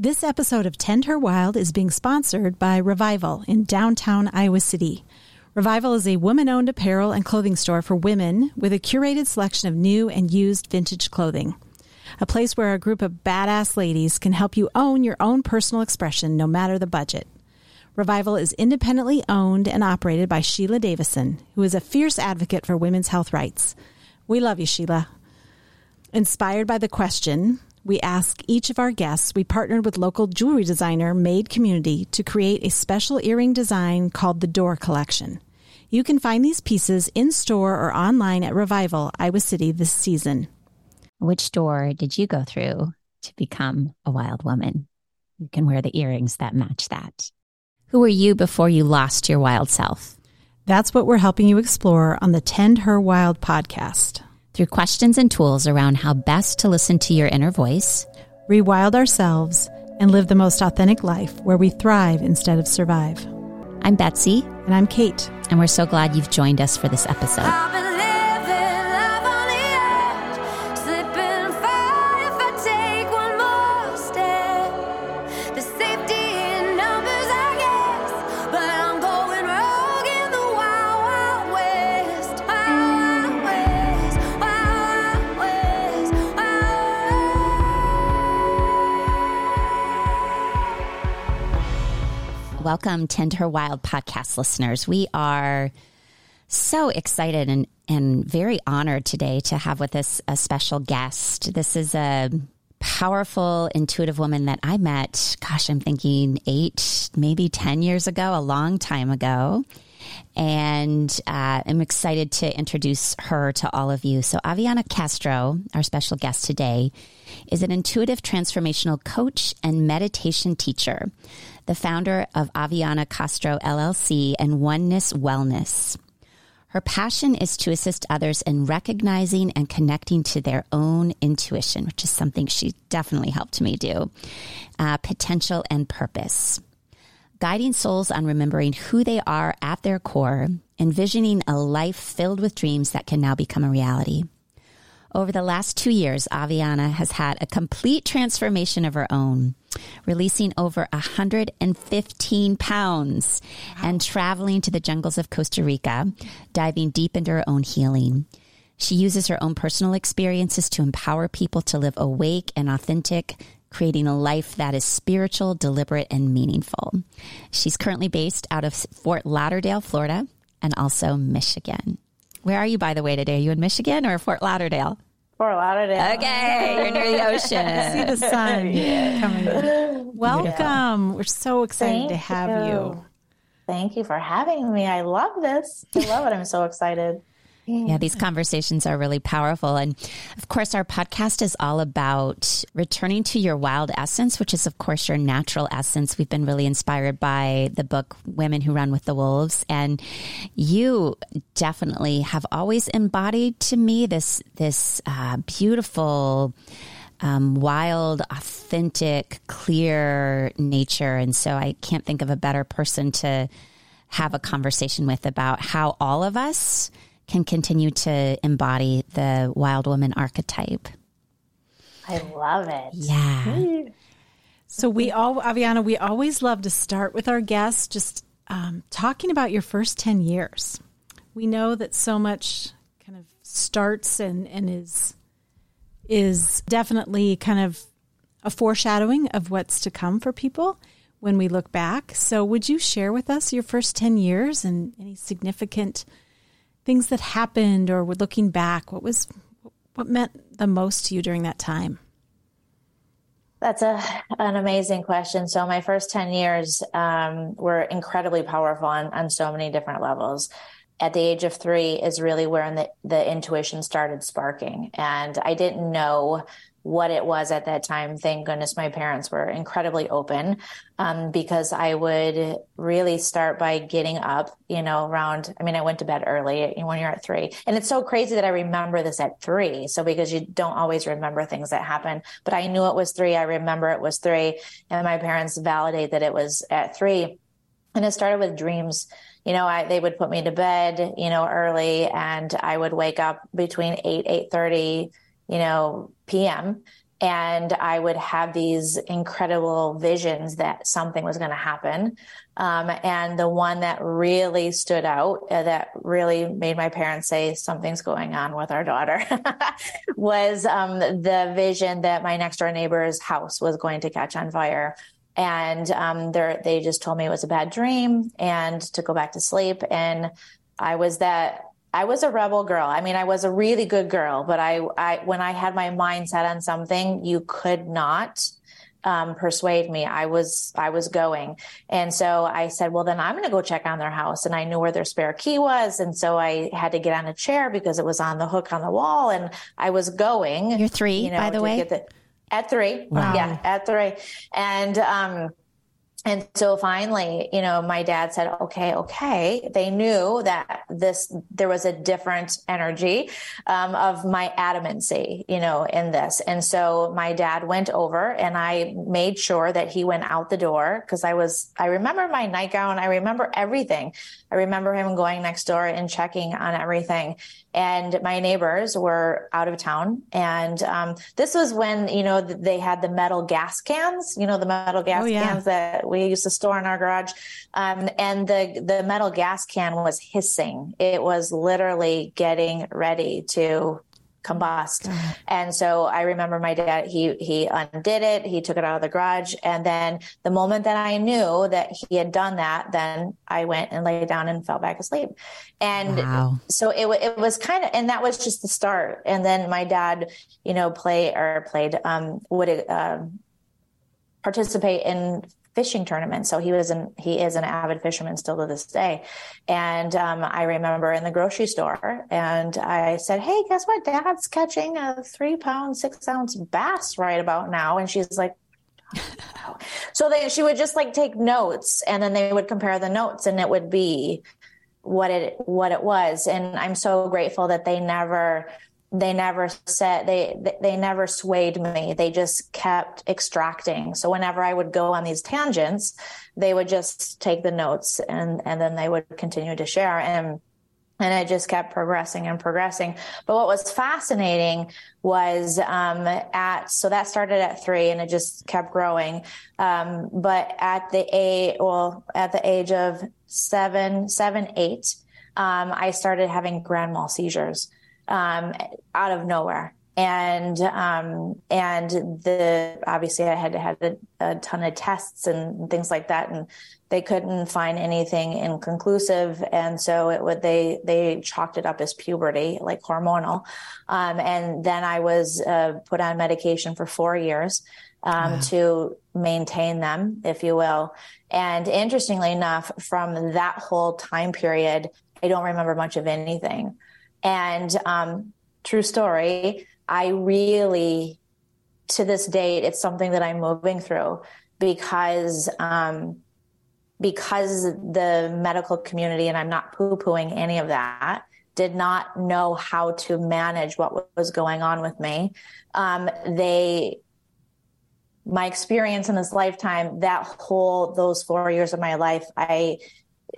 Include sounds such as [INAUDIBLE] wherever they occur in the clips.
This episode of Tend Her Wild is being sponsored by Revival in downtown Iowa City. Revival is a woman owned apparel and clothing store for women with a curated selection of new and used vintage clothing. A place where a group of badass ladies can help you own your own personal expression no matter the budget. Revival is independently owned and operated by Sheila Davison, who is a fierce advocate for women's health rights. We love you, Sheila. Inspired by the question, we ask each of our guests, we partnered with local jewelry designer Made Community to create a special earring design called the Door Collection. You can find these pieces in store or online at Revival, Iowa City this season. Which door did you go through to become a wild woman? You can wear the earrings that match that. Who were you before you lost your wild self? That's what we're helping you explore on the Tend Her Wild podcast. Through questions and tools around how best to listen to your inner voice, rewild ourselves, and live the most authentic life where we thrive instead of survive. I'm Betsy. And I'm Kate. And we're so glad you've joined us for this episode. Welcome Tend Her Wild podcast listeners. We are so excited and, and very honored today to have with us a special guest. This is a powerful, intuitive woman that I met, gosh, I'm thinking eight, maybe 10 years ago, a long time ago. And uh, I'm excited to introduce her to all of you. So, Avianna Castro, our special guest today, is an intuitive transformational coach and meditation teacher the founder of Avianna Castro LLC and Oneness Wellness. Her passion is to assist others in recognizing and connecting to their own intuition, which is something she definitely helped me do, uh, potential and purpose. Guiding souls on remembering who they are at their core, envisioning a life filled with dreams that can now become a reality. Over the last two years, Avianna has had a complete transformation of her own, releasing over 115 pounds wow. and traveling to the jungles of Costa Rica, diving deep into her own healing. She uses her own personal experiences to empower people to live awake and authentic, creating a life that is spiritual, deliberate, and meaningful. She's currently based out of Fort Lauderdale, Florida, and also Michigan. Where are you, by the way, today? Are you in Michigan or Fort Lauderdale? Fort Lauderdale. Okay, you're near the ocean. [LAUGHS] See the sun yeah. coming. Welcome. We're so excited Thank to have you. you. Thank you for having me. I love this. I love it. I'm so excited. Yeah, these conversations are really powerful. And of course, our podcast is all about returning to your wild essence, which is, of course, your natural essence. We've been really inspired by the book Women Who Run with the Wolves. And you definitely have always embodied to me this, this uh, beautiful, um, wild, authentic, clear nature. And so I can't think of a better person to have a conversation with about how all of us can continue to embody the wild woman archetype. I love it. Yeah. So we all, Avianna, we always love to start with our guests just um, talking about your first 10 years. We know that so much kind of starts and, and is is definitely kind of a foreshadowing of what's to come for people when we look back. So would you share with us your first 10 years and any significant things that happened or looking back, what was what meant the most to you during that time? That's a an amazing question. So my first ten years um, were incredibly powerful on, on so many different levels. At the age of three is really where the, the intuition started sparking, and I didn't know what it was at that time. Thank goodness my parents were incredibly open um, because I would really start by getting up, you know, around, I mean, I went to bed early when you're at three. And it's so crazy that I remember this at three. So because you don't always remember things that happen, but I knew it was three. I remember it was three. And my parents validate that it was at three. And it started with dreams you know, I, they would put me to bed, you know, early and I would wake up between 8, 8.30, you know, PM and I would have these incredible visions that something was going to happen. Um, and the one that really stood out, uh, that really made my parents say something's going on with our daughter, [LAUGHS] was um, the vision that my next door neighbor's house was going to catch on fire. And um, they just told me it was a bad dream and to go back to sleep. And I was that I was a rebel girl. I mean, I was a really good girl, but I, I when I had my mind set on something, you could not um, persuade me. I was I was going, and so I said, "Well, then I'm going to go check on their house." And I knew where their spare key was, and so I had to get on a chair because it was on the hook on the wall, and I was going. You're three, you know, by the way. The, at three, wow. yeah, at three, and um, and so finally, you know, my dad said, okay, okay. They knew that this, there was a different energy um, of my adamancy, you know, in this. And so my dad went over and I made sure that he went out the door because I was, I remember my nightgown. I remember everything. I remember him going next door and checking on everything and my neighbors were out of town. And um, this was when you know they had the metal gas cans, you know the metal gas oh, yeah. cans that we used to store in our garage, um, and the the metal gas can was hissing. It was literally getting ready to combust. And so I remember my dad, he, he undid it. He took it out of the garage. And then the moment that I knew that he had done that, then I went and lay down and fell back asleep. And wow. so it, it was kind of, and that was just the start. And then my dad, you know, play or played, um, would, uh, participate in fishing tournament. So he was an he is an avid fisherman still to this day. And um, I remember in the grocery store, and I said, "Hey, guess what? Dad's catching a three pound, six ounce bass right about now." And she's like. so they, she would just like take notes and then they would compare the notes and it would be what it what it was and i'm so grateful that they never they never said they they never swayed me they just kept extracting so whenever i would go on these tangents they would just take the notes and and then they would continue to share and and it just kept progressing and progressing. But what was fascinating was um, at so that started at three and it just kept growing. Um, but at the age, well, at the age of seven, seven, eight, um, I started having grand mal seizures um, out of nowhere. And um, and the obviously I had to have a, a, ton of tests and things like that, and they couldn't find anything inconclusive, and so it would they they chalked it up as puberty, like hormonal. Um, and then I was uh, put on medication for four years um, wow. to maintain them, if you will. And interestingly enough, from that whole time period, I don't remember much of anything. And um, true story, I really, to this date, it's something that I'm moving through because um, because the medical community, and I'm not poo pooing any of that, did not know how to manage what was going on with me. Um, they my experience in this lifetime that whole those four years of my life i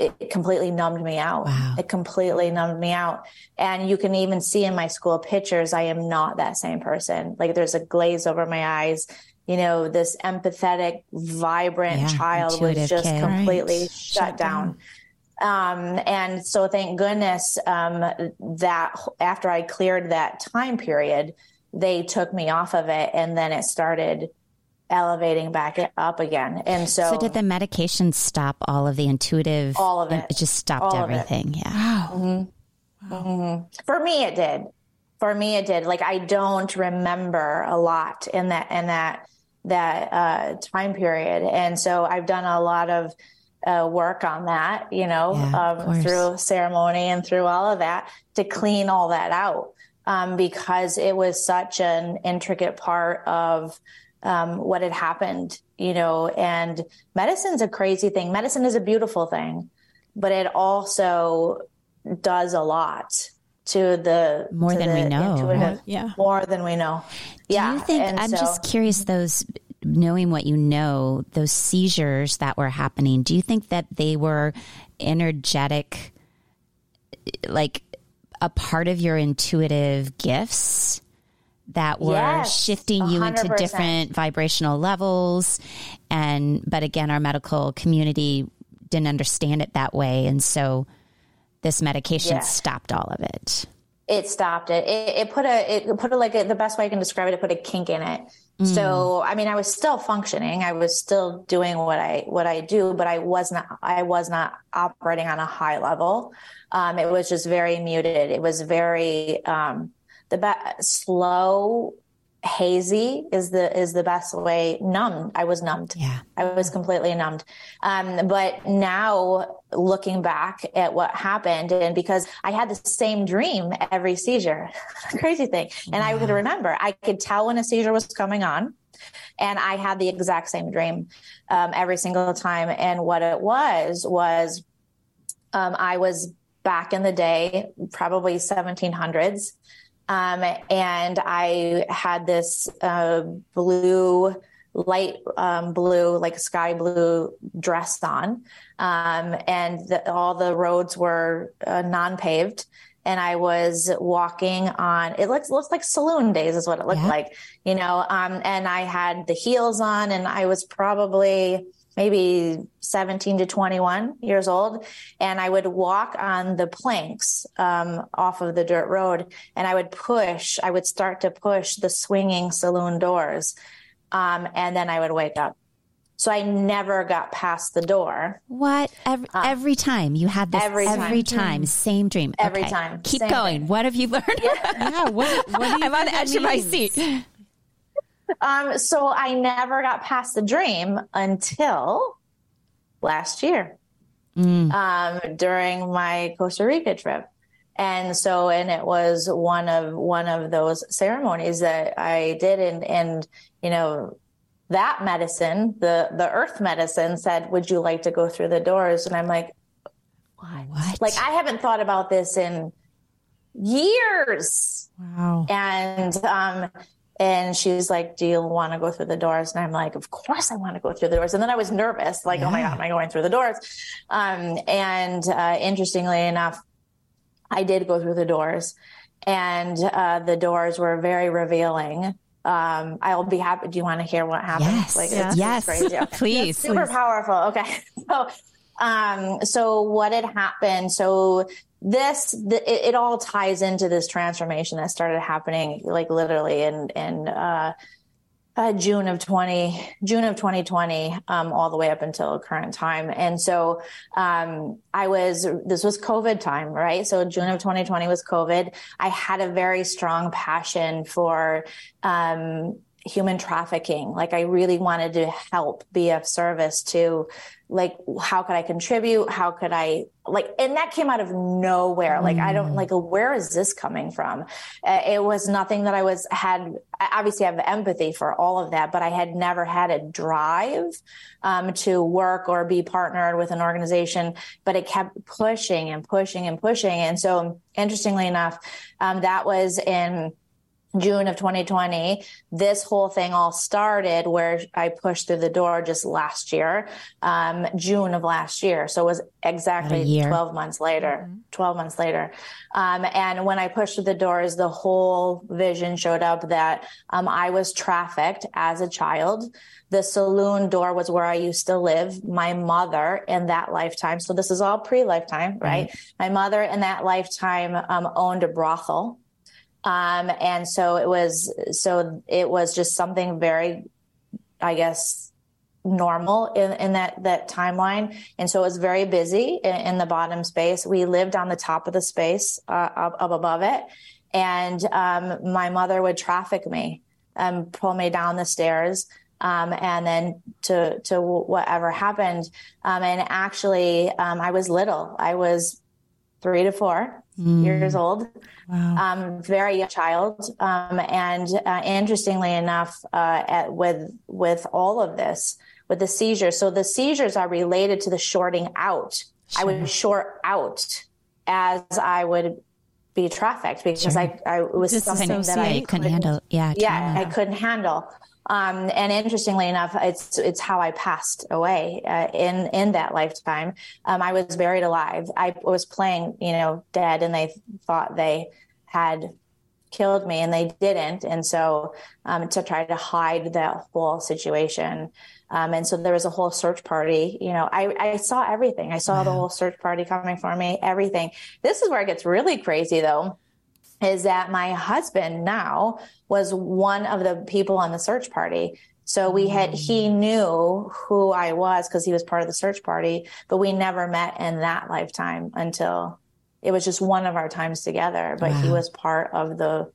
it completely numbed me out. Wow. It completely numbed me out. And you can even see in my school pictures, I am not that same person. Like there's a glaze over my eyes. You know, this empathetic, vibrant yeah, child was just kid. completely right. shut, shut, down. down. Um, and so thank goodness um, that after I cleared that time period, they took me off of it and then it started elevating back up again. And so, so did the medication stop all of the intuitive? All of it. It just stopped everything. Yeah. Wow. Mm-hmm. wow. Mm-hmm. For me, it did. For me, it did. Like I don't remember a lot in that in that that uh, time period, and so I've done a lot of uh, work on that. You know, yeah, um, through ceremony and through all of that to clean all that out. Um, because it was such an intricate part of um, what had happened, you know, and medicine's a crazy thing. Medicine is a beautiful thing, but it also does a lot to the more to than the we know. Yeah, more than we know. Do yeah. you think? And I'm so, just curious. Those knowing what you know, those seizures that were happening. Do you think that they were energetic, like a part of your intuitive gifts? That were Yes, shifting you into 100%. different vibrational levels. And, but again, our medical community didn't understand it that way. And so this medication Yeah. stopped all of it. it stopped it. It, it put a, it put a, like a, the best way I can describe it, it put a kink in it. So, I mean, I was still functioning. I was still doing what I, what I do, but I was not, I was not operating on a high level. Um, it was just very muted. It was very, um, the be- slow, hazy is the, is the best way. Numbed. I was numbed. Yeah. I was completely numbed. Um, but now looking back at what happened, and because I had the same dream every seizure, [LAUGHS] crazy thing. And I could remember, I could tell when a seizure was coming on. And I had the exact same dream um, every single time. And what it was, was um, I was back in the day, probably 1700s. Um, and I had this uh, blue, light um, blue, like sky blue dress on. Um, and the, all the roads were uh, non paved. And I was walking on, it looks, looks like saloon days is what it looked Yeah. like, you know. Um, and I had the heels on, and I was probably maybe 17 to 21 years old. And I would walk on the planks um, off of the dirt road and I would push, I would start to push the swinging saloon doors. Um, and then I would wake up. So I never got past the door. What every, every time you had this every every time. time, same dream Every Okay. time. Keep Same going. thing. What have you learned? Yeah. [LAUGHS] What, what do [LAUGHS] you I'm on the that edge of my seat. Um, so I never got past the dream until last year Mm. um, during my Costa Rica trip. And so, and it was one of one of those ceremonies that I did, and and you know, that medicine, the the earth medicine, said, "Would you like to go through the doors?" And I'm like, "What? What? Like I haven't thought about this in years." Wow. and um and she's like do you want to go through the doors? And i'm like of course i want to go through the doors. And then i was nervous like oh my god am i going through the doors? Um and uh interestingly enough i did go through the doors. And uh the doors were very revealing. Um i'll be happy do you want to hear what happened? Yes. like Yeah. it's, yes. it's crazy. [LAUGHS] Okay. Please. super powerful. Okay. [LAUGHS] So um so what had happened so this the, it, it all ties into this transformation that started happening like literally in in uh uh, June of 20, June of 2020, um, all the way up until current time. And so, um, I was, this was COVID time, right? So June of 2020 was COVID. I had a very strong passion for, um, human trafficking. Like I really wanted to help be of service to like, how could I contribute? How could I like, and that came out of nowhere. Like, I don't like, where is this coming from? Uh, it was nothing that I was had. Obviously, I have empathy for all of that, but I had never had a drive um, to work or be partnered with an organization. But it kept pushing and pushing and pushing. And so, interestingly enough, um, that was in June of 2020, this whole thing all started where I pushed through the door just last year, um, June of last year. So it was exactly 12 months later, 12 months later. Um, and when I pushed through the doors, the whole vision showed up that um, I was trafficked as a child. The saloon door was where I used to live. My mother in that lifetime. So this is all pre lifetime, right? My mother in that lifetime um, owned a brothel. Um, and so it was, so it was just something very, I guess, normal in, in that, that timeline. And so it was very busy in, in the bottom space. We lived on the top of the space, uh, up, up above it. And, um, my mother would traffic me, um, pull me down the stairs. Um, and then to, to whatever happened. Um, and actually, um, I was little. I was three to four years old Wow. um, very young child. Um, and uh, interestingly enough, uh, at, with with all of this, with the seizures, so the seizures are related to the shorting out. I would short out as I would be trafficked because I, I it was something that I couldn't handle. Yeah. yeah. I couldn't handle. Um, and interestingly enough, it's it's how I passed away uh, in in that lifetime. Um, I was buried alive. I was playing, you know, dead, and they thought they had killed me and they didn't. And so um, to try to hide that whole situation. Um, and so there was a whole search party. You know, I, I saw everything. I saw wow. the whole search party coming for me, everything. This is where it gets really crazy though, is that my husband now was one of the people on the search party. So we had, he mm. knew who I was because he was part of the search party, but we never met in that lifetime until it was just one of our times together. But wow. he was part of the,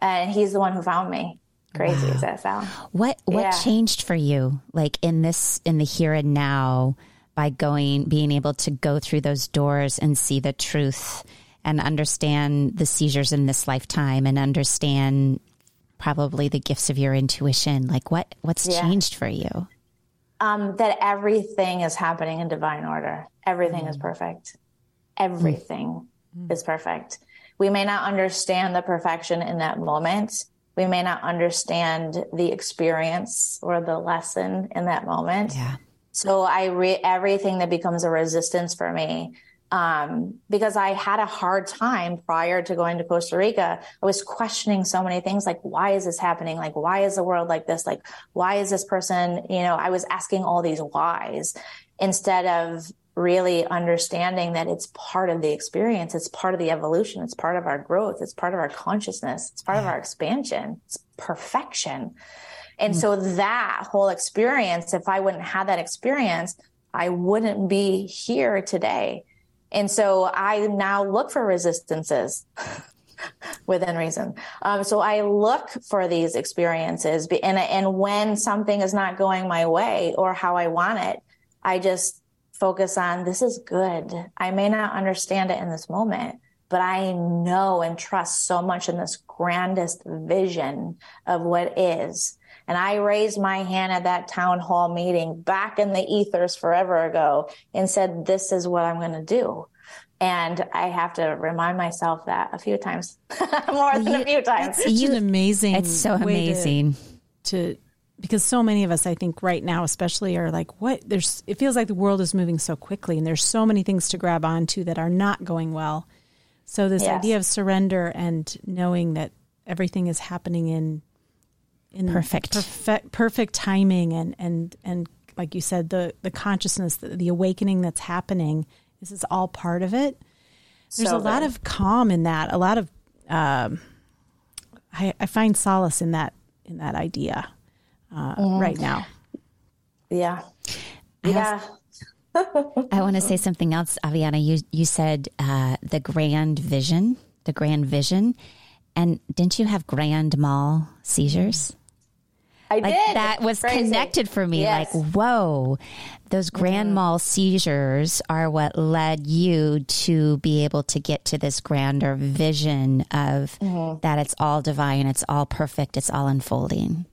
and he's the one who found me. Crazy wow. as that sounds. What what yeah. changed for you, like in this in the here and now, by going being able to go through those doors and see the truth and understand the seizures in this lifetime and understand probably the gifts of your intuition. Like what what's yeah. changed for you? Um, that everything is happening in divine order. Everything mm. is perfect. Everything mm. is perfect. We may not understand the perfection in that moment. We may not understand the experience or the lesson in that moment. Yeah. So I re- everything that becomes a resistance for me um, because I had a hard time prior to going to Costa Rica. I was questioning so many things like, why is this happening? Like, why is the world like this? Like, why is this person, you know, I was asking all these whys instead of really understanding that it's part of the experience. It's part of the evolution. It's part of our growth. It's part of our consciousness. It's part of our expansion. It's perfection. And mm-hmm. so that whole experience, if I wouldn't have that experience, I wouldn't be here today. And so I now look for resistances [LAUGHS] within reason. Um, so I look for these experiences and, and when something is not going my way or how I want it, I just focus on this is good. I may not understand it in this moment, but I know and trust so much in this grandest vision of what is and I raised my hand at that town hall meeting back in the ethers forever ago and said, this is what I'm going to do. And I have to remind myself that a few times, [LAUGHS] more than you, a few times. It's an amazing. It's so amazing to, to because so many of us, I think, right now, especially, are like, what? There's. It feels like the world is moving so quickly, and there's so many things to grab onto that are not going well. So this yes. idea of surrender and knowing that everything is happening in in perfect perfect perfect timing and and and like you said the the consciousness the, the awakening that's happening this is all part of it there's so a lot of calm in that a lot of um, I, I, find solace in that in that idea uh, mm. right now yeah yeah [LAUGHS] I want to say something else, Avianna. You you said uh, the grand vision, the grand vision, and didn't you have grand mal seizures? I like did. That was Crazy. connected for me. Yes. Like, whoa, those grand mm-hmm. mal seizures are what led you to be able to get to this grander vision of mm-hmm. that it's all divine, it's all perfect, it's all unfolding.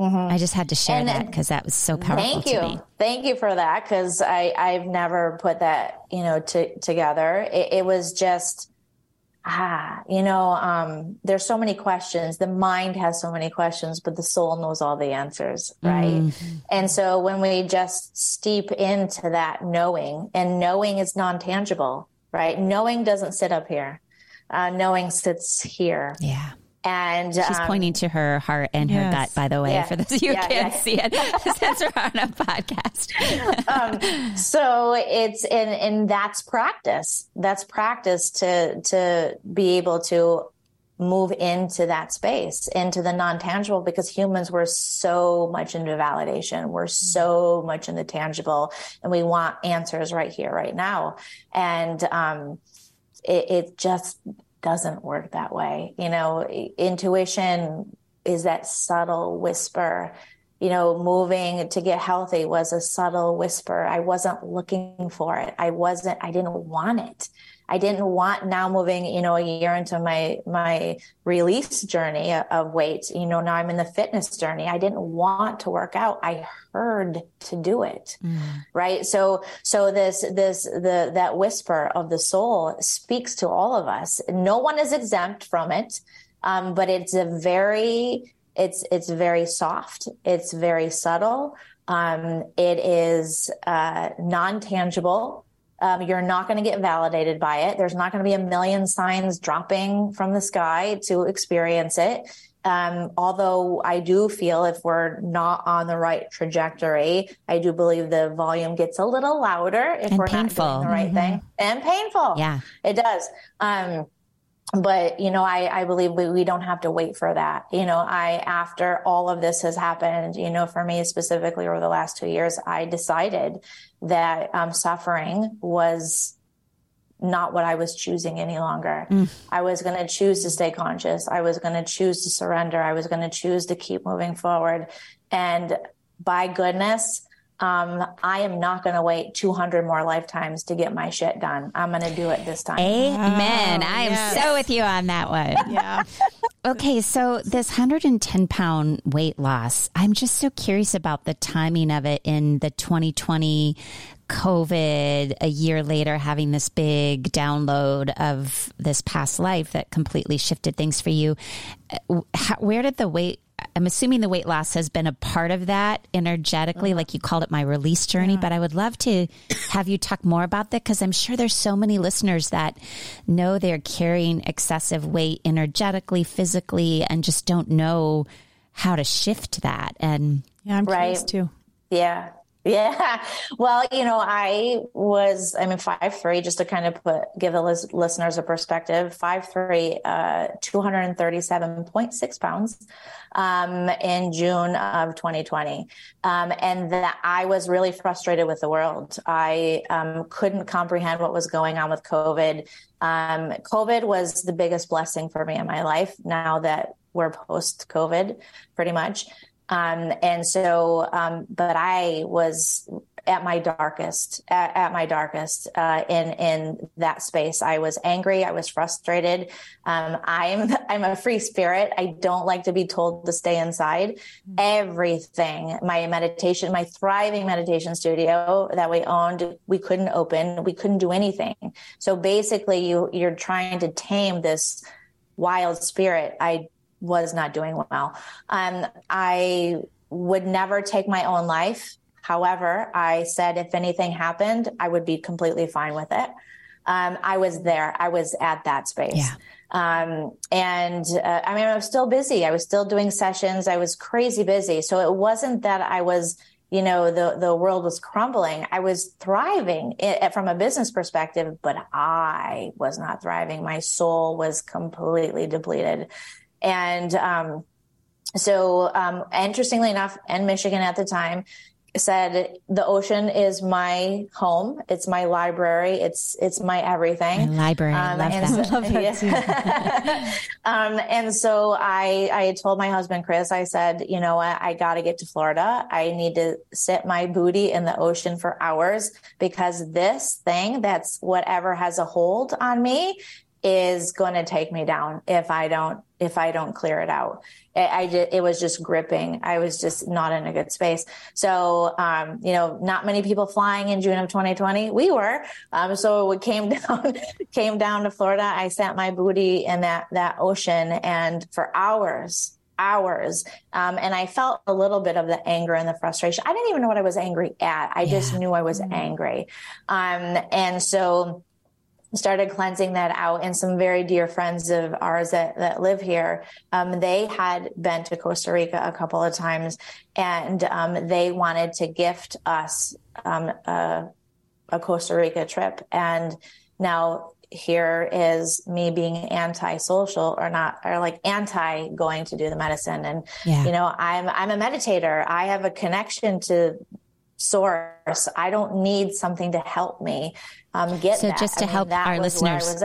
Mm-hmm. I just had to share and, that because that was so powerful. Thank you, thank you for that because I I've never put that you know to, together. It, it was just ah, you know, um, there's so many questions. The mind has so many questions, but the soul knows all the answers, right? Mm-hmm. And so when we just steep into that knowing, and knowing is non tangible, right? Knowing doesn't sit up here. Uh, knowing sits here. Yeah. And she's um, pointing to her heart and yes. her gut, by the way, yeah. for those of you yeah, can't yeah. see it, [LAUGHS] since we're on a podcast. um, so it's and and that's practice. That's practice to to be able to move into that space, into the non tangible, because humans were so much into validation. We're so much in the tangible, and we want answers right here, right now. And um, it, it just doesn't work that way. You know, intuition is that subtle whisper. You know, moving to get healthy was a subtle whisper. I wasn't looking for it. I wasn't, I didn't want it. I didn't want now moving, you know, a year into my, my release journey of weight. You know, now I'm in the fitness journey. I didn't want to work out. I heard to do it. Mm. Right. So, so this, this, the, that whisper of the soul speaks to all of us. No one is exempt from it. Um, but it's a very, it's, it's very soft. It's very subtle. Um, it is, uh, non tangible Um, you're not going to get validated by it. There's not going to be a million signs dropping from the sky to experience it. Um, although I do feel if we're not on the right trajectory, I do believe the volume gets a little louder if and we're painful. not doing the right mm-hmm. thing and painful. Yeah, it does. Um, but you know, I, I believe we, we don't have to wait for that. You know, I, after all of this has happened, you know, for me specifically over the last two years, I decided that um, suffering was not what I was choosing any longer. Mm. I was going to choose to stay conscious. I was going to choose to surrender. I was going to choose to keep moving forward. And by goodness, um, I am not going to wait 200 more lifetimes to get my shit done. I'm going to do it this time. Amen. Oh, I am yes. so with you on that one. Yeah. [LAUGHS] okay. So, this 110 pound weight loss, I'm just so curious about the timing of it in the 2020 COVID, a year later, having this big download of this past life that completely shifted things for you. Uh, how, where did the weight I'm assuming the weight loss has been a part of that energetically, uh-huh. like you called it my release journey. Yeah. But I would love to have you talk more about that because I'm sure there's so many listeners that know they're carrying excessive weight energetically, physically, and just don't know how to shift that. And yeah, I'm curious too. Yeah. Yeah. [LAUGHS] Well, you know, I was, I mean, five, three, just to kind of put, give the lis- listeners a perspective, five, three, uh, 237.6 pounds, um, in June of 2020. Um, and that I was really frustrated with the world. I, um, couldn't comprehend what was going on with COVID. Um, COVID was the biggest blessing for me in my life now that we're post COVID pretty much. Um, and so, um, but I was at my darkest, at, at my darkest, uh, in, in that space. I was angry. I was frustrated. Um, I'm, [LAUGHS] I'm a free spirit. I don't like to be told to stay inside. Everything, my meditation, my thriving meditation studio that we owned, we couldn't open. We couldn't do anything. So basically you, you're trying to tame this wild spirit. I was not doing well. Um, I would never take my own life. However, I said if anything happened, I would be completely fine with it. Um, I was there. I was at that space. Yeah. Um, and uh, I mean, I was still busy. I was still doing sessions. I was crazy busy. So it wasn't that I was, you know, the, the world was crumbling. I was thriving it, from a business perspective, but I was not thriving. My soul was completely depleted. And um, so, um, interestingly enough, in Michigan at the time, said the ocean is my home. It's my library. It's it's my everything. My library. Um, love and that. So, [LAUGHS] love that [LAUGHS] yeah. um, and so I I told my husband Chris. I said, you know what? I got to get to Florida. I need to sit my booty in the ocean for hours because this thing that's whatever has a hold on me is going to take me down if I don't if I don't clear it out. It, I just, it was just gripping. I was just not in a good space. So, um, you know, not many people flying in June of 2020. We were. Um, so [LAUGHS] it came down, came down to Florida. I sat my booty in that, that ocean and for hours, hours. Um, and I felt a little bit of the anger and the frustration. I didn't even know what I was angry at. I yeah. just knew I was mm-hmm. angry. Um, and so, started cleansing that out and some very dear friends of ours that, that live here um, they had been to costa rica a couple of times and um, they wanted to gift us um, a, a, costa rica trip and now here is me being anti-social or not or like anti going to do the medicine and yeah. you know i'm i'm a meditator i have a connection to source. I don't need something to help me um, get so that. just to I help mean, our listeners.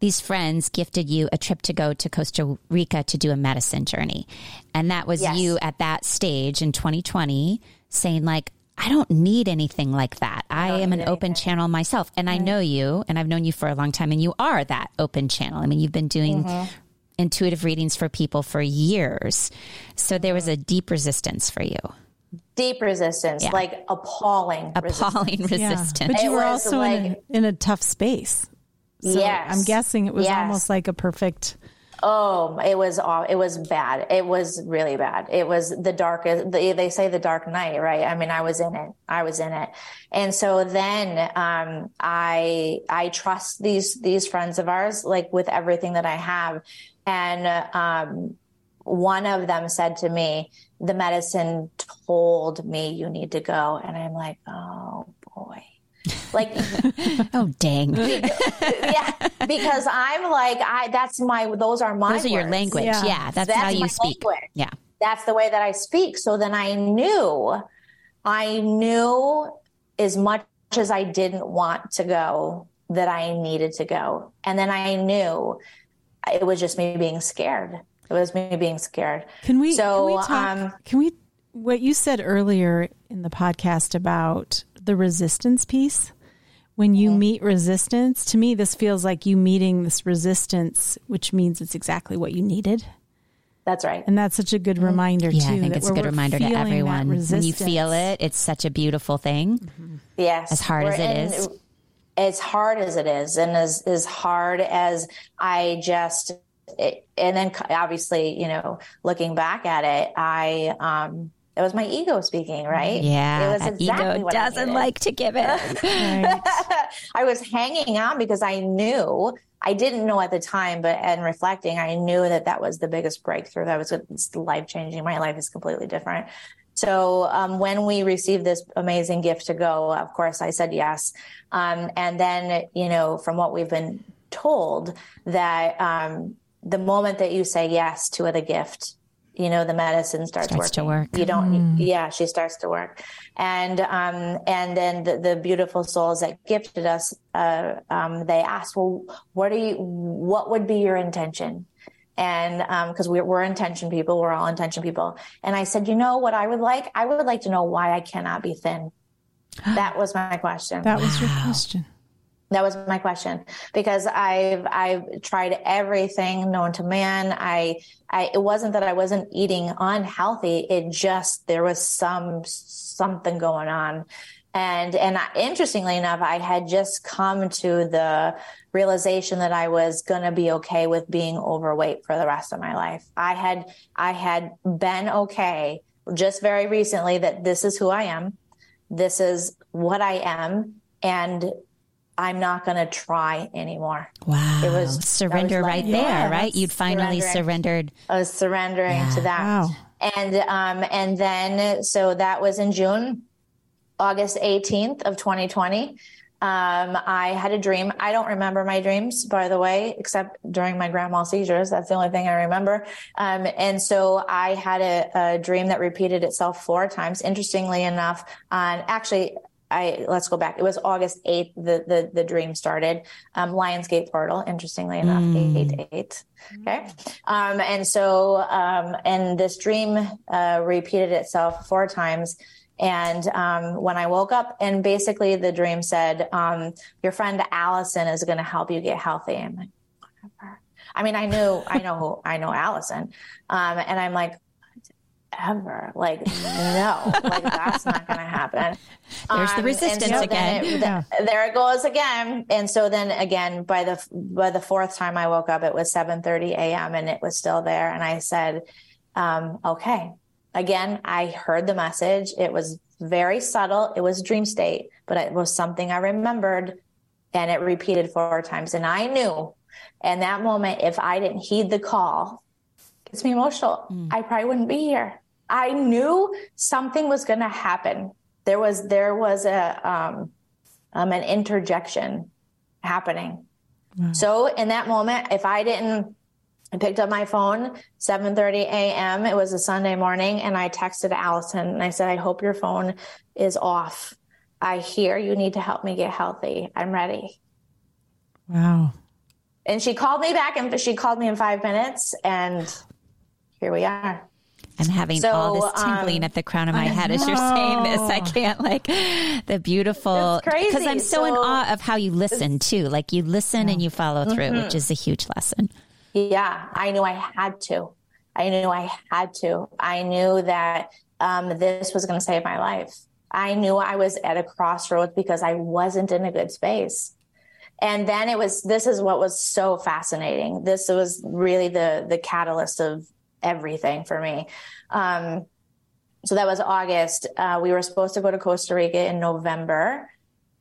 These friends gifted you a trip to go to Costa Rica to do a medicine journey. And that was yes. you at that stage in 2020 saying like, I don't need anything like that. I, I am an anything. open channel myself. And right. I know you and I've known you for a long time and you are that open channel. I mean, you've been doing mm-hmm. intuitive readings for people for years. So there was a deep resistance for you deep resistance, yeah. like appalling, appalling resistance. resistance. Yeah. But you it were also like, in, a, in a tough space. So yes. I'm guessing it was yes. almost like a perfect Oh, it was all. it was bad. It was really bad. It was the darkest. They, they say the dark night, right? I mean, I was in it. I was in it, and so then um, I I trust these these friends of ours like with everything that I have, and um, one of them said to me, "The medicine told me you need to go," and I'm like, "Oh boy." Like, [LAUGHS] oh dang, yeah, because I'm like, I that's my those are my those are your language. Yeah, yeah that's, that's, how you speak. Language. Yeah, that's the way that I speak. So then I knew, I knew as much as I didn't want to go that I needed to go, and then I knew it was just me being scared. It was me being scared. Can we? So can we, talk, um, can we what you said earlier in the podcast about the resistance piece. When you mm-hmm. meet resistance, to me, this feels like you meeting this resistance, which means it's exactly what you needed. That's right. And that's such a good mm-hmm. reminder, yeah, too. I think it's a good reminder to everyone. When you feel it, it's such a beautiful thing. Mm-hmm. Yes. As hard we're as it in, is. As hard as it is, and as, as hard as I just, it, and then obviously, you know, looking back at it, I, um, it was my ego speaking, right? Yeah, it was exactly ego doesn't like to give it. [LAUGHS] I was hanging on because I knew I didn't know at the time, but and reflecting, I knew that that was the biggest breakthrough. That was life changing. My life is completely different. So um, when we received this amazing gift to go, of course, I said yes. Um, and then, you know, from what we've been told, that um, the moment that you say yes to the gift, you know the medicine starts, starts to work. You don't mm. yeah she starts to work. And um and then the, the beautiful souls that gifted us uh um they asked well what do you what would be your intention? And because um, we're, we're intention people we're all intention people. And i said you know what i would like? I would like to know why i cannot be thin. [GASPS] That was my question. That was your question that was my question because I've I've tried everything known to man. I I it wasn't that I wasn't eating unhealthy. It just there was some something going on. And and I, interestingly enough, I had just come to the realization that I was going to be okay with being overweight for the rest of my life. I had I had been okay just very recently that this is who I am. This is what I am and I'm not going to try anymore. Wow. It was surrender was right there, yeah, right? You'd finally surrendered. I was surrendering yeah. to that. Wow. And, um, and then, so that was in June, August 18th of 2020. Um, I had a dream. I don't remember my dreams, by the way, except during my grand mal seizures. That's the only thing I remember. Um, and so I had a, a, dream that repeated itself four times. Interestingly enough, on actually I let's go back. It was August eighth. The the the dream started. Um, Lionsgate portal. Interestingly enough, mm. eight eight. Okay, um, and so um, and this dream uh, repeated itself four times. And um, when I woke up, and basically the dream said, um, "Your friend Allison is going to help you get healthy." I'm like, whatever. I mean, I knew, I know who, I know Allison, um, and I'm like, ever. Like, no, like that's not going to happen. There's um, the resistance so again. It, yeah. the, there it goes again. And so then again, by the by the fourth time I woke up, it was 7:30 a.m. and it was still there. And I said, um, "Okay." Again, I heard the message. It was very subtle. It was dream state, but it was something I remembered, and it repeated four times. And I knew, in that moment, if I didn't heed the call, gets me emotional. Mm. I probably wouldn't be here. I knew something was going to happen. There was there was a um, um, an interjection happening. Wow. So in that moment, if I didn't, I picked up my phone, 7:30 a.m. It was a Sunday morning, and I texted Allison and I said, "I hope your phone is off. I hear you need to help me get healthy. I'm ready." Wow. And she called me back, and she called me in five minutes, and here we are. I'm having so, all this tingling um, at the crown of my I head know. as you're saying this. I can't like the beautiful because I'm so, so, in awe of how you listen too. Like you listen yeah. and you follow through, mm-hmm. which is a huge lesson. Yeah, I knew I had to. I knew I had to. I knew that um, this was going to save my life. I knew I was at a crossroads because I wasn't in a good space. and then it was this is what was so fascinating this was really the the catalyst of everything for me um, so that was august uh, we were supposed to go to costa rica in november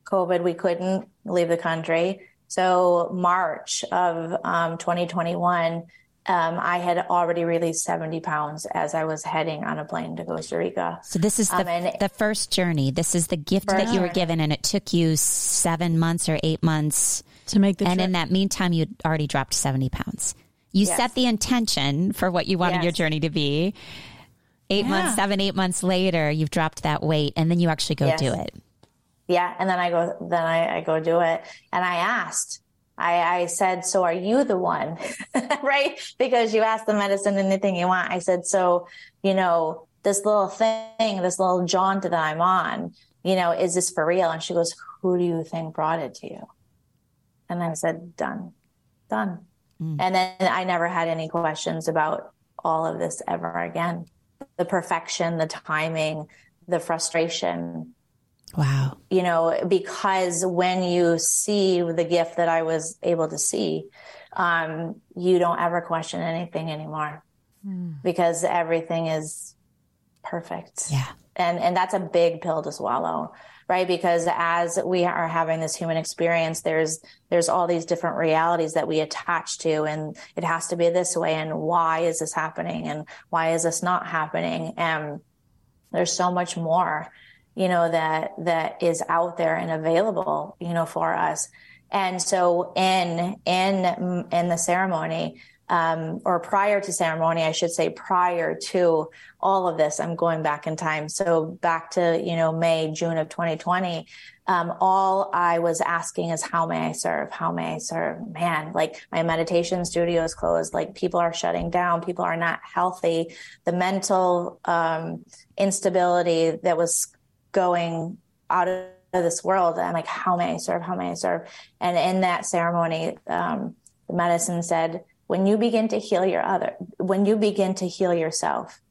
covid we couldn't leave the country so march of um, 2021 um, I had already released 70 pounds as I was heading on a plane to Costa Rica. So this is the, um, the first journey. This is the gift that you were given, and it took you seven months or eight months to make the And trip. in that meantime, you'd already dropped 70 pounds. You yes. set the intention for what you wanted yes. your journey to be. Eight yeah. months, seven, eight months later, you've dropped that weight, and then you actually go yes. do it. Yeah, and then I go, then I, I go do it, and I asked I, I said, so are you the one? [LAUGHS] right? Because you ask the medicine anything you want. I said, so, you know, this little thing, this little jaunt that I'm on, you know, is this for real? And she goes, who do you think brought it to you? And I said, done, done. Mm. And then I never had any questions about all of this ever again. The perfection, the timing, the frustration, Wow. You know, because when you see the gift that I was able to see, um, you don't ever question anything anymore mm. because everything is perfect. Yeah. And, and that's a big pill to swallow, right? Because as we are having this human experience, there's, there's all these different realities that we attach to, and it has to be this way. And why is this happening? And why is this not happening? And there's so much more you know, that, that is out there and available, you know, for us. And so in, in, in the ceremony, um, or prior to ceremony, I should say prior to all of this, I'm going back in time. So back to, you know, May, June of 2020, um, all I was asking is, how may I serve? How may I serve? Man, like my meditation studio is closed. Like people are shutting down. People are not healthy. The mental, um, instability that was going out of this world. I'm like, how may I serve? How may I serve? And in that ceremony, um, the medicine said, when you begin to heal your other, when you begin to heal yourself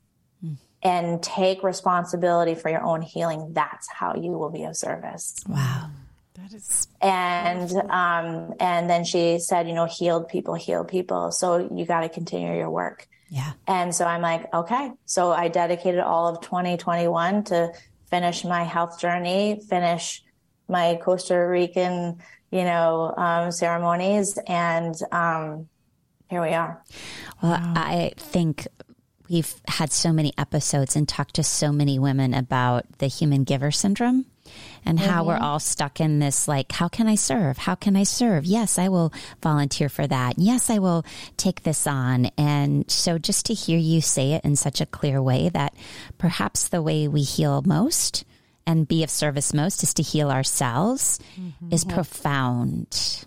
mm. and take responsibility for your own healing, that's how you will be of service. Wow. That is and um and then she said you know healed people heal people so you got to continue your work yeah and so i'm like okay so i dedicated all of 2021 to finish my health journey, finish my Costa Rican, you know, um, ceremonies, and um, here we are. Well, wow. I think we've had so many episodes and talked to so many women about the human giver syndrome and how mm-hmm. we're all stuck in this like, how can I serve? How can I serve? Yes, I will volunteer for that. Yes, I will take this on. And so just to hear you say it in such a clear way that perhaps the way we heal most and be of service most is to heal ourselves mm-hmm. is profound.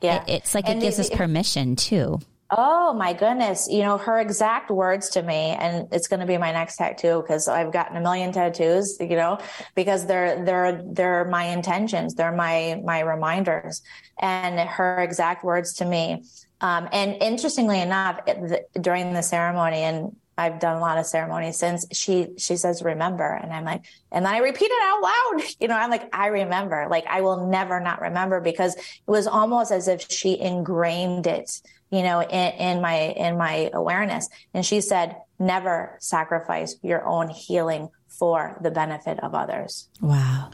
Yeah. It, it's like and it gives us permission too. Oh my goodness. You know, her exact words to me, and it's going to be my next tattoo because I've gotten a million tattoos, you know, because they're, they're, they're my intentions. They're my, my reminders and her exact words to me. Um, and interestingly enough, the, during the ceremony, and I've done a lot of ceremonies since she, she says, remember. And I'm like, and then I repeat it out loud. [LAUGHS] You know, I'm like, I remember, like, I will never not remember because it was almost as if she ingrained it you know, in, in my, in my awareness. And she said, never sacrifice your own healing for the benefit of others. Wow.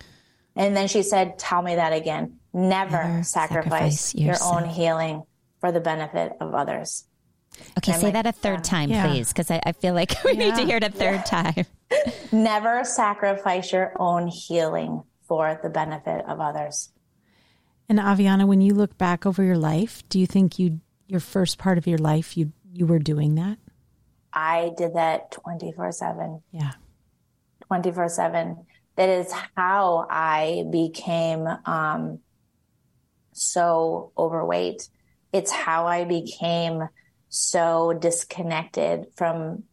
And then she said, tell me that again. Never, never sacrifice, sacrifice your own healing for the benefit of others. Okay, say like, that a third yeah. time, yeah. please, because I, I, feel like [LAUGHS] we yeah. need to hear it a third time. [LAUGHS] Never sacrifice your own healing for the benefit of others. And Avianna, when you look back over your life, do you think you your first part of your life you you were doing that? I did that 24/7. Yeah. 24/7. That is how I became um so overweight. It's how I became so disconnected from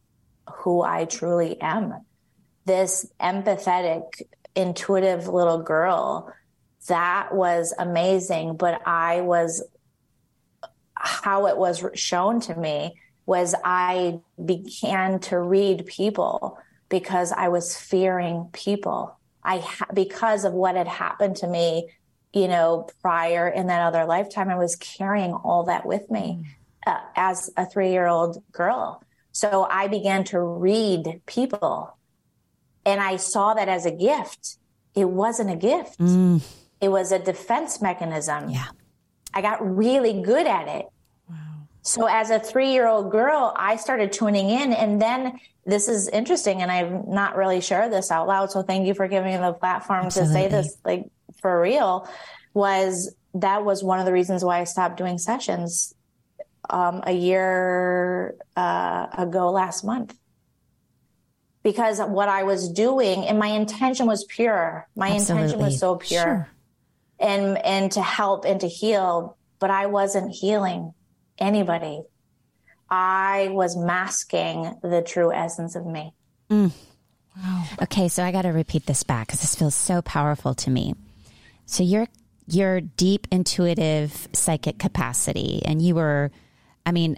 who I truly am. This empathetic, intuitive little girl, that was amazing, but I was how it was shown to me was I began to read people because I was fearing people. I because of what had happened to me you know, prior in that other lifetime, I was carrying all that with me mm. Uh, as a three year old girl. So I began to read people and I saw that as a gift. It wasn't a gift. Mm. It was a defense mechanism. Yeah. I got really good at it. Wow. So as a three year old girl, I started tuning in and then this is interesting and I've not really shared this out loud. So thank you for giving me the platform Absolutely. to say this like for real was that was one of the reasons why I stopped doing sessions um, a year uh, ago last month because what I was doing and my intention was pure. My Absolutely. intention was so pure. Sure. And and to help and to heal, but I wasn't healing anybody. I was masking the true essence of me. Mm. Wow. Okay, so I got to repeat this back because this feels so powerful to me. So your your deep intuitive psychic capacity, and you were, I mean,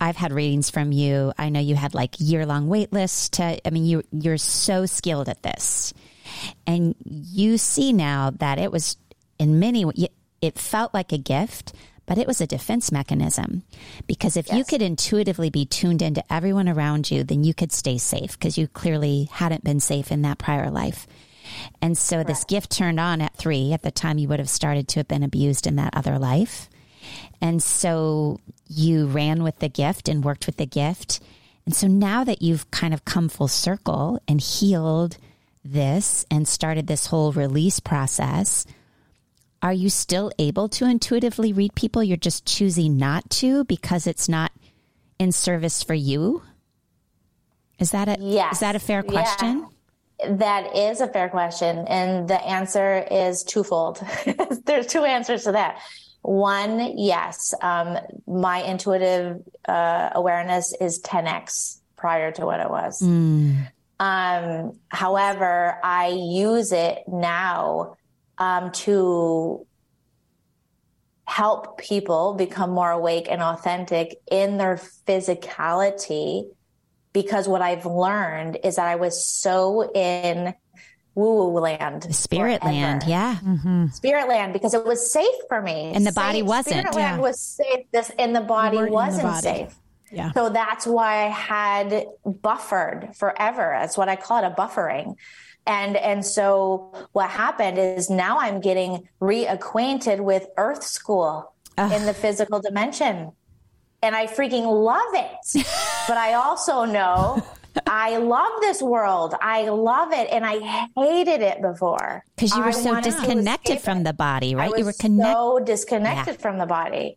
I've had readings from you. I know you had like year long wait lists to, I mean, you, you're so skilled at this. And you see now that it was in many, it felt like a gift, but it was a defense mechanism. Because if yes. you could intuitively be tuned into everyone around you, then you could stay safe because you clearly hadn't been safe in that prior life. And so Correct. this gift turned on at three. At the time, you would have started to have been abused in that other life. And so you ran with the gift and worked with the gift. And so now that you've kind of come full circle and healed this and started this whole release process, are you still able to intuitively read people? You're just choosing not to because it's not in service for you? Is that a yes. is that a fair question? Yeah. That is a fair question. And the answer is twofold. [LAUGHS] There's two answers to that. One, yes, um, my intuitive uh, awareness is 10x prior to what it was. Mm. Um, however, I use it now um, to help people become more awake and authentic in their physicality because what I've learned is that I was so in woo woo land. Spirit forever. land, yeah. Mm-hmm. Spirit land because it was safe for me. And the body safe. wasn't. Spirit yeah. land was safe this and the body wasn't the body. safe. Yeah. So that's why I had buffered forever. That's what I call it a buffering. And and so what happened is now I'm getting reacquainted with earth school Ugh. in the physical dimension. And I freaking love it. [LAUGHS] but I also know I love this world. I love it, and I hated it before because you were I so disconnected from the body, right? you were connected, so disconnected yeah. from the body.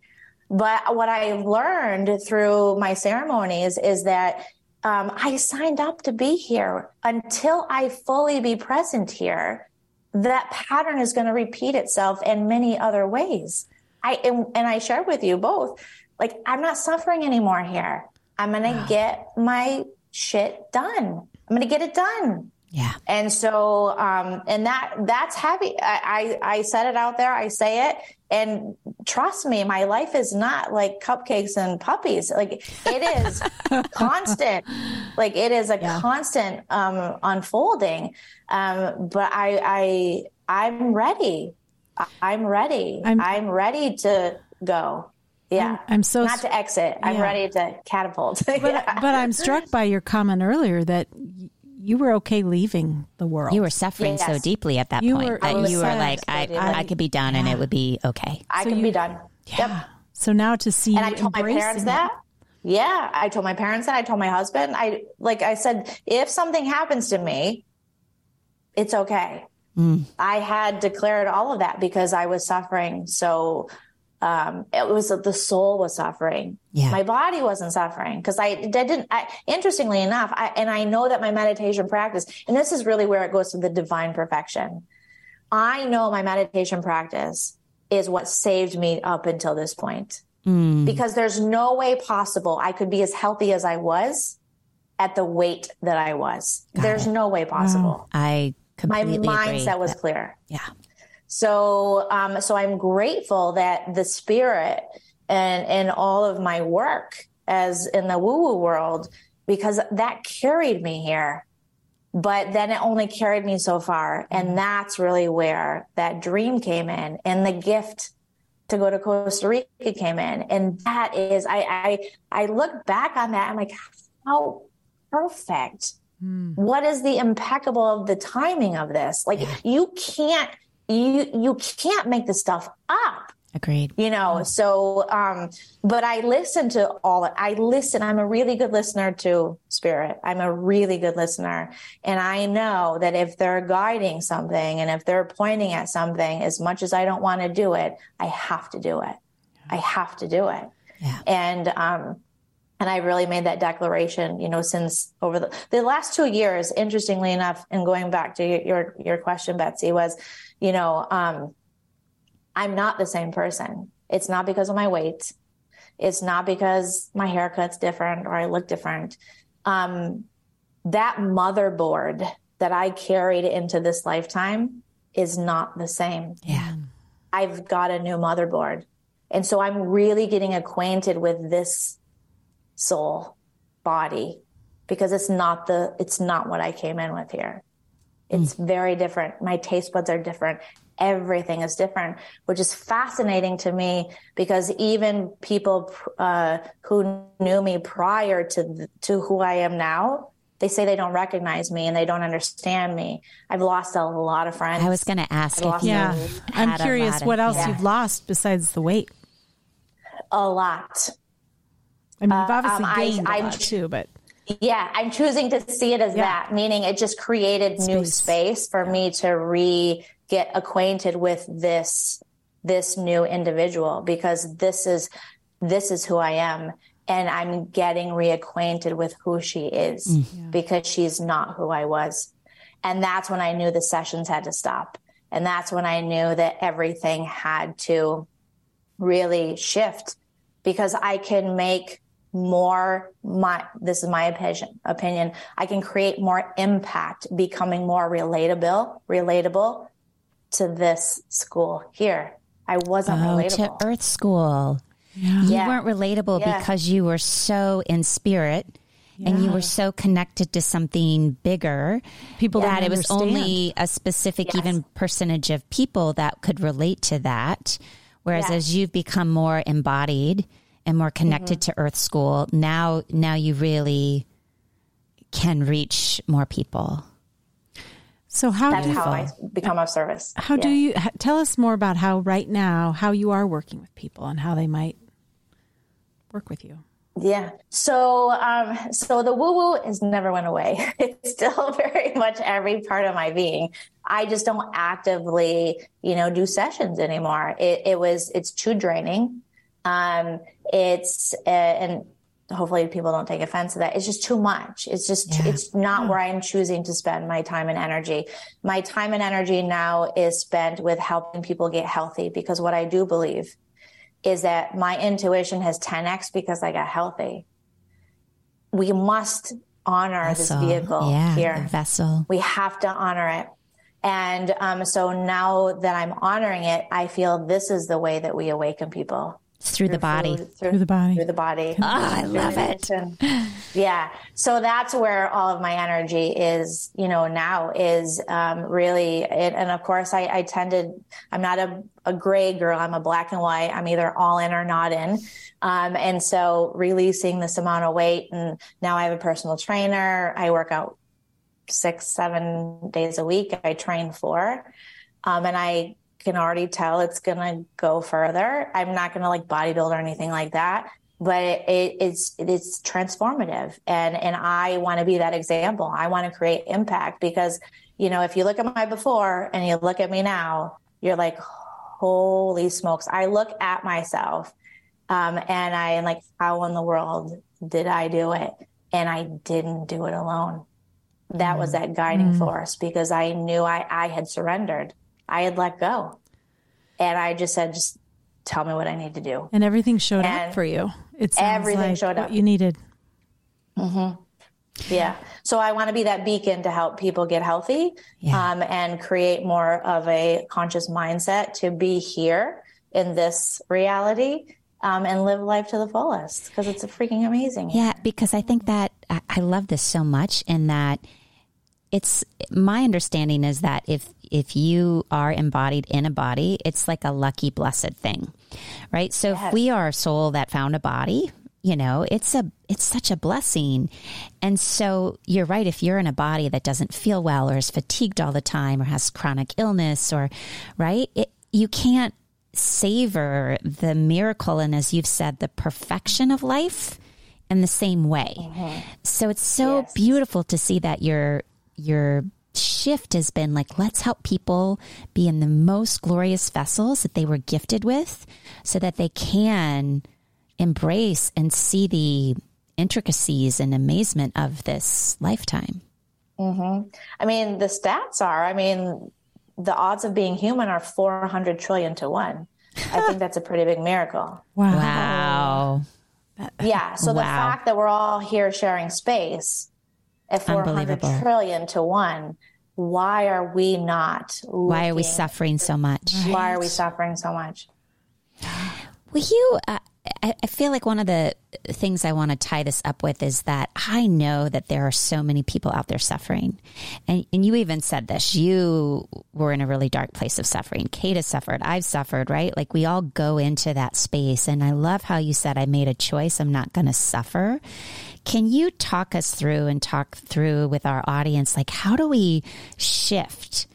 But what I've learned through my ceremonies is that um, I signed up to be here until I fully be present here. That pattern is going to repeat itself in many other ways. I and, and I shared with you both, like I'm not suffering anymore here. I'm going to wow. get my shit done. I'm going to get it done. Yeah. And so, um, and that, that's heavy. I, I, I said it out there. I say it and trust me, my life is not like cupcakes and puppies. Like it is [LAUGHS] constant. Like it is a yeah. constant, um, unfolding. Um, but I, I, I'm ready. I'm ready. I'm, I'm ready to go. Yeah. I'm, I'm so not to exit. I'm ready to catapult. [LAUGHS] but, yeah. but I'm struck by your comment earlier that you were okay leaving the world. You were suffering yes. so deeply at that you point were, that you were like, I, I, I, could be done yeah. and it would be okay. I so could be done. Yeah. Yep. So now to see, and I told my parents that. Yeah, I told my parents that. I told my husband. I like I said, if something happens to me, it's okay. Mm. I had declared all of that because I was suffering so um, it was the soul was suffering. Yeah. My body wasn't suffering because I, I, didn't. I, interestingly enough, I, and I know that my meditation practice, and this is really where it goes to the divine perfection. I know my meditation practice is what saved me up until this point mm. because there's no way possible I could be as healthy as I was at the weight that I was. Got there's it. no way possible. I completely my mindset was clear. Yeah. So, um, so I'm grateful that the spirit and, and all of my work as in the woo woo world, because that carried me here. but then it only carried me so far. And that's really where that dream came in and the gift to go to Costa Rica came in. And that is, I, I, I look back on that. I'm like, how perfect. Mm. What is the impeccable of the timing of this? Like yeah. you can't, you, you can't make this stuff up. Agreed. You know, so, um, but I listen to all, I listen. I'm a really good listener to spirit. I'm a really good listener. And I know that if they're guiding something and if they're pointing at something, as much as I don't want to do it, I have to do it. I have to do it. Yeah. And, um, and I really made that declaration, you know, since over the, the last two years, interestingly enough, and going back to your, your question, Betsy, was, you know, um, I'm not the same person. It's not because of my weight. It's not because my haircut's different or I look different. Um, that motherboard that I carried into this lifetime is not the same. Yeah. I've got a new motherboard. And so I'm really getting acquainted with this soul body because it's not the it's not what I came in with here. It's mm. very different. My taste buds are different everything is different, which is fascinating to me because even people uh, who knew me prior to to who I am now, they say they don't recognize me and they don't understand me. I've lost a lot of friends. I was going to ask if yeah. I'm curious what else yeah. you've lost besides the weight. A lot. I mean, you've obviously uh, um, gained I, a lot too, but yeah, I'm choosing to see it as yeah. that, meaning it just created space. new space for me to re get acquainted with this this new individual because this is this is who I am and I'm getting reacquainted with who she is mm. because she's not who I was. And that's when I knew the sessions had to stop. And that's when I knew that everything had to really shift because I can make more my this is my opinion opinion I can create more impact becoming more relatable relatable to this school here. I wasn't oh, relatable. To Earth School. Yeah. You yeah. weren't relatable yeah. because you were so in spirit yeah. and you were so connected to something bigger people that it was only a specific yes. even percentage of people that could relate to that whereas as you've become more embodied and more connected mm-hmm. to earth school now now you really can reach more people so how that's how I become of service. How yeah. do you tell us more about how right now how you are working with people and how they might work with you? Yeah. So, um, so the woo woo is never went away. [LAUGHS] It's still [LAUGHS] very much every part of my being. I just don't actively, you know, do sessions anymore. It, it was, it's too draining. Um, it's, uh, and hopefully people don't take offense to that. It's just too much. It's just, yeah. it's not yeah. where I'm choosing to spend my time and energy. My time and energy now is spent with helping people get healthy because what I do believe is that my intuition has 10x because I got healthy. We must honor vessel. this vehicle yeah, here. vessel. We have to honor it. And um, so now that I'm honoring it, I feel this is the way that we awaken people through, the body. Food, through, through, the body. Through the body. Oh, I love it. Yeah. So that's where all of my energy is, you know, now is um, really, it, and of course, I, I tended, I'm not a, a gray girl. I'm a black and white. I'm either all in or not in. Um, and so releasing this amount of weight, and now I have a personal trainer. I work out six, seven days a week. I train four. Um, and I can already tell it's going to go further. I'm not going to like bodybuild or anything like that, but it, it, it's it's transformative, and and I want to be that example. I want to create impact because you know if you look at my before and you look at me now, you're like, holy smokes! I look at myself, um, and I am like, how in the world did I do it? And I didn't do it alone. That mm. was that guiding mm. force because I knew I, I had surrendered. I had let go. And I just said, just tell me what I need to do. And everything showed and up for you. It's everything like showed up. you needed. Mm-hmm. Yeah. So I want to be that beacon to help people get healthy yeah. um, and create more of a conscious mindset to be here in this reality um, and live life to the fullest because it's freaking amazing. Yeah, because I think that I love this so much in that it's my understanding is that if if you are embodied in a body, it's like a lucky blessed thing. Right? So yes. if we are a soul that found a body, you know, it's a it's such a blessing. And so you're right if you're in a body that doesn't feel well or is fatigued all the time or has chronic illness or right? It, you can't savor the miracle and as you've said the perfection of life in the same way. Mm-hmm. So it's so yes. beautiful to see that your your shift has been like let's help people be in the most glorious vessels that they were gifted with so that they can embrace and see the intricacies and amazement of this lifetime. Mm-hmm. I mean, the stats are, I mean, the odds of being human are 400 trillion to one. I think [LAUGHS] that's a pretty big miracle. Wow. wow. Yeah. So wow. the fact that we're all here sharing space at 400 trillion to one, why are we not? Why are we suffering so much? Why are we suffering so much? Will you, uh, I feel like one of the things I want to tie this up with is that I know that there are so many people out there suffering. And, and you even said this. You were in a really dark place of suffering. Kate has suffered. I've suffered, right? Like we all go into that space. And I love how you said, I made a choice. I'm not going to suffer. Can you talk us through and talk through with our audience? Like, how do we shift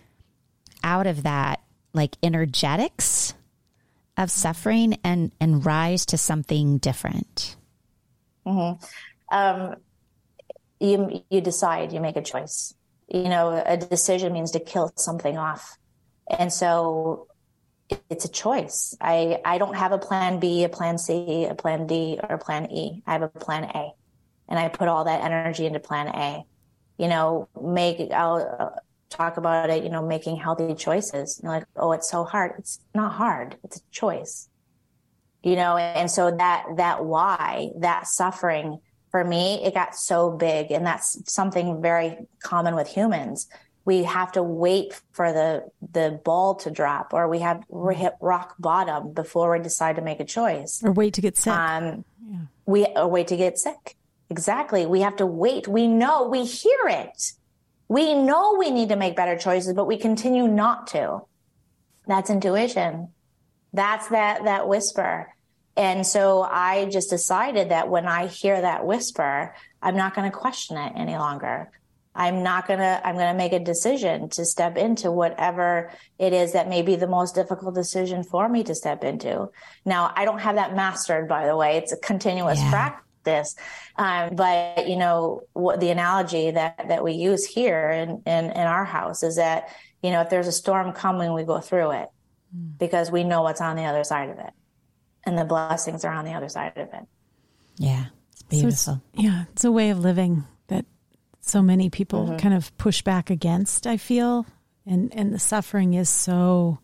out of that, like energetics? of suffering and and rise to something different? Mm-hmm. Um, you you decide, you make a choice. You know, a decision means to kill something off, and so it's a choice. I I don't have a plan B, a plan C, a plan D, or a plan E. I have a plan A, and I put all that energy into plan A. You know, make I'll talk about it, you know, making healthy choices. You're like, oh, it's so hard. It's not hard. It's a choice. You know, and so that that why, that suffering for me, it got so big. And that's something very common with humans. We have to wait for the the ball to drop or we have we hit rock bottom before we decide to make a choice. Or wait to get sick. Um, yeah. we or wait to get sick. Exactly. We have to wait. We know, we hear it we know we need to make better choices, but we continue not to. That's intuition. That's that, that whisper. And so I just decided that when I hear that whisper, I'm not going to question it any longer. I'm not going to, I'm going to make a decision to step into whatever it is that may be the most difficult decision for me to step into. Now, I don't have that mastered, by the way. It's a continuous yeah. practice this. Um, but you know, what the analogy that that we use here in, in in our house is that you know if there's a storm coming, we go through it mm. because we know what's on the other side of it, and the blessings are on the other side of it. Yeah, it's beautiful. So it's, yeah, it's a way of living that so many people mm-hmm. kind of push back against. I feel, and and the suffering is so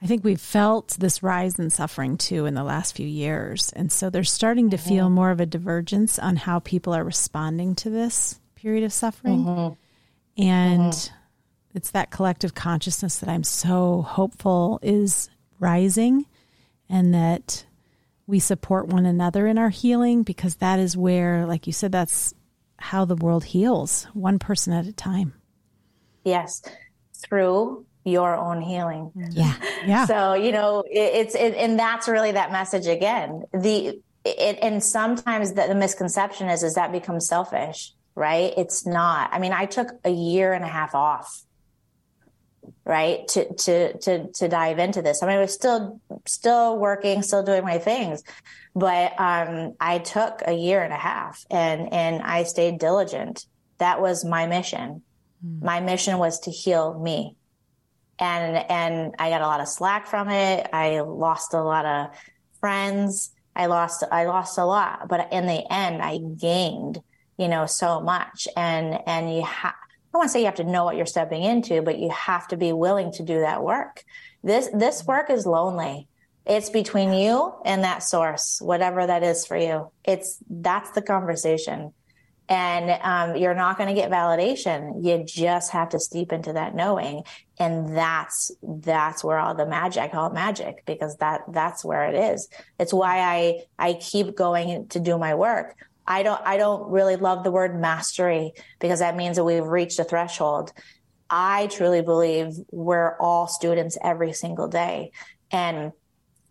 I think we've felt this rise in suffering too in the last few years. And so they're starting to mm-hmm. feel more of a divergence on how people are responding to this period of suffering. Mm-hmm. And mm-hmm. it's that collective consciousness that I'm so hopeful is rising and that we support one another in our healing because that is where, like you said, that's how the world heals, one person at a time. Yes. Through your own healing. Yeah. Yeah. So, you know, it, it's, it, and that's really that message again. The, it, and sometimes the, the misconception is, is that becomes selfish, right? It's not. I mean, I took a year and a half off right to to to to dive into this i mean i was still still working still doing my things but um i took a year and a half and and i stayed diligent that was my mission mm. my mission was to heal me and and I got a lot of slack from it. I lost a lot of friends. I lost I lost a lot, but in the end, I gained you know so much. And and you have I want to say you have to know what you're stepping into, but you have to be willing to do that work. This this work is lonely. It's between you and that source, whatever that is for you. It's that's the conversation and um, you're not going to get validation you just have to steep into that knowing and that's that's where all the magic i call it magic because that that's where it is it's why i i keep going to do my work I don't I don't really love the word mastery because that means that we've reached a threshold. I truly believe we're all students every single day. And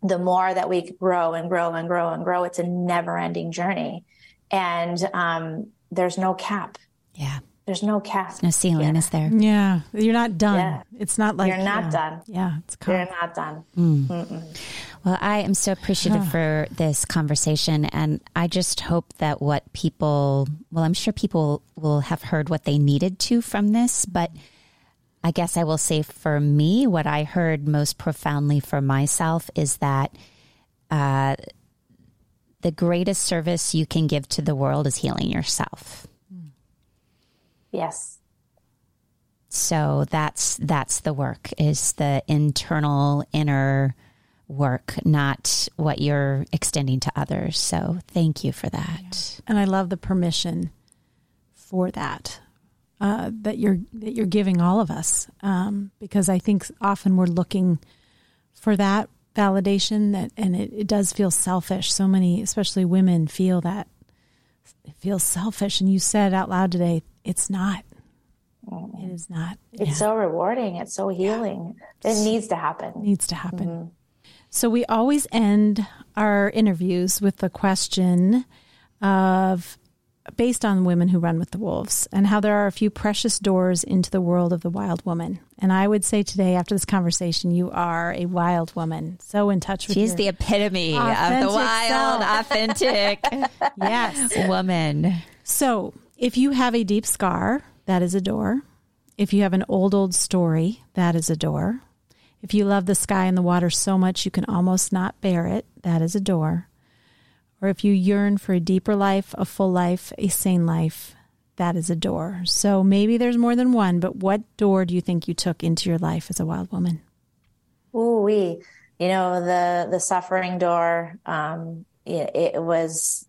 the more that we grow and grow and grow and grow, it's a never ending journey. And um, there's no cap. Yeah. There's no cap. There's no ceiling, Yeah. is there? Yeah, you're not done. Yeah. It's not like You're not yeah. done. Yeah, it's You're not done. Well, I am so appreciative for this conversation. And I just hope that what people, well, I'm sure people will have heard what they needed to from this, but I guess I will say for me, what I heard most profoundly for myself is that uh, the greatest service you can give to the world is healing yourself. Yes. So that's that's the work is the internal inner work, not what you're extending to others. So thank you for that. and I love the permission for that uh, that you're that you're giving all of us um, because I think often we're looking for that validation that and it, it does feel selfish. So many, especially women, feel that it feels selfish. And you said out loud today, it's not. Mm-hmm. It is not. It's so rewarding. It's so healing. It needs to happen. needs to happen. Mm-hmm. So we always end our interviews with the question of based on women who run with the wolves and how there are a few precious doors into the world of the wild woman. And I would say today after this conversation you are a wild woman, so in touch with She's the epitome of the wild, authentic [LAUGHS] yes. woman. So, if you have a deep scar, that is a door. If you have an old, old story, that is a door. If you love the sky and the water so much you can almost not bear it, that is a door. Or if you yearn for a deeper life, a full life, a sane life, that is a door. So maybe there's more than one, but what door do you think you took into your life as a wild woman? Ooh, we, you know, the the suffering door. Um, it, it was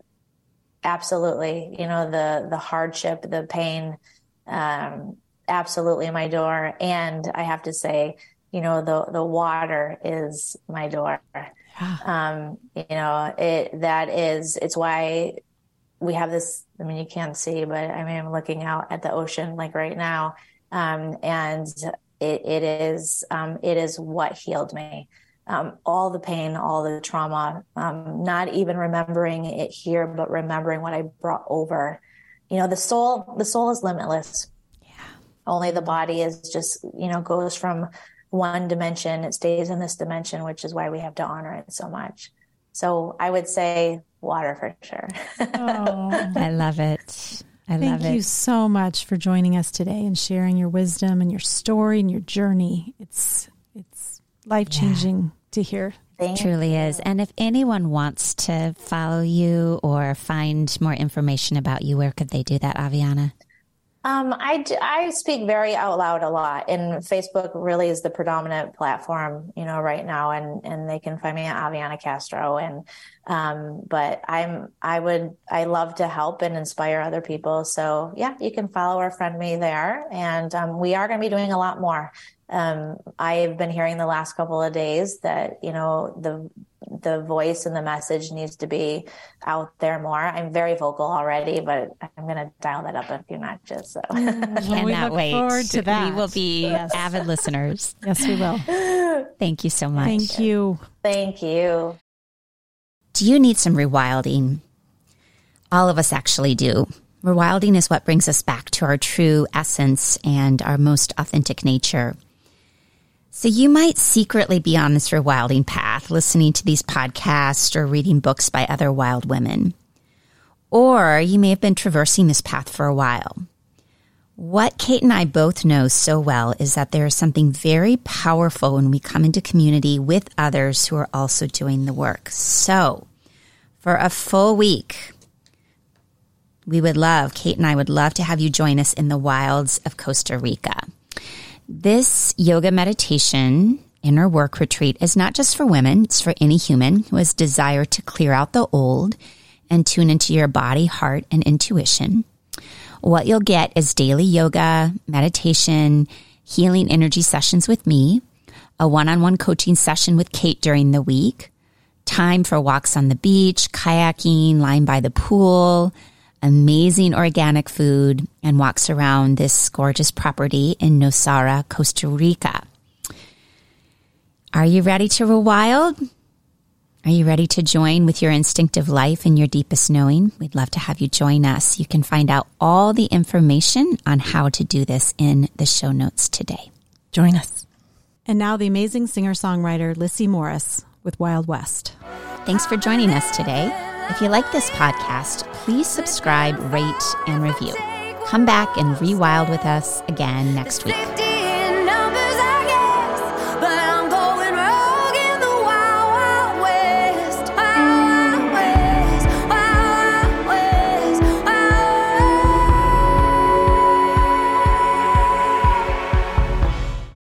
absolutely, you know, the the hardship, the pain, um, absolutely my door. And I have to say, you know, the the water is my door. Um, you know, it that is it's why we have this. I mean, you can't see, but I mean, I'm looking out at the ocean like right now, um, and it, it is um, it is what healed me. Um, all the pain, all the trauma, um, not even remembering it here, but remembering what I brought over. You know, the soul, the soul is limitless. Yeah. Only the body is just, you know, goes from one dimension. It stays in this dimension, which is why we have to honor it so much. So I would say water for sure. [LAUGHS] I love it. I love it. Thank love you so much for joining us today and sharing your wisdom and your story and your journey. It's it's life changing to hear. Thank Truly is. And if anyone wants to follow you or find more information about you, where could they do that, Avianna? Um, I, I speak very out loud a lot, and Facebook really is the predominant platform, you know, right now. And and they can find me at Avianna Castro. And um, but I'm I would I love to help and inspire other people. So yeah, you can follow or friend me there, and um, we are going to be doing a lot more. Um, I've been hearing the last couple of days that you know the the voice and the message needs to be out there more. I'm very vocal already, but I'm going to dial that up a few notches. So. Mm, well, [LAUGHS] we Cannot look wait. forward to that. We will be avid listeners. [LAUGHS] Yes, we will. Thank you so much. Thank you. Thank you. Do you need some rewilding? All of us actually do. Rewilding is what brings us back to our true essence and our most authentic nature. So you might secretly be on this rewilding path, listening to these podcasts or reading books by other wild women. Or you may have been traversing this path for a while. What Kate and I both know so well is that there is something very powerful when we come into community with others who are also doing the work. So, for a full week, we would love, Kate and I would love to have you join us in the wilds of Costa Rica. This yoga meditation inner work retreat is not just for women, it's for any human who has desire to clear out the old and tune into your body, heart, and intuition. What you'll get is daily yoga, meditation, healing energy sessions with me, a one on one coaching session with Kate during the week, time for walks on the beach, kayaking, lying by the pool, amazing organic food and walks around this gorgeous property in Nosara, Costa Rica. Are you ready to roll wild? Are you ready to join with your instinctive life and your deepest knowing? We'd love to have you join us. You can find out all the information on how to do this in the show notes today. Join us. And now the amazing singer songwriter Lissy Morris with Wild West. Thanks for joining us today. If you like this podcast, please subscribe, rate, and review. Come back and rewild with us again next week.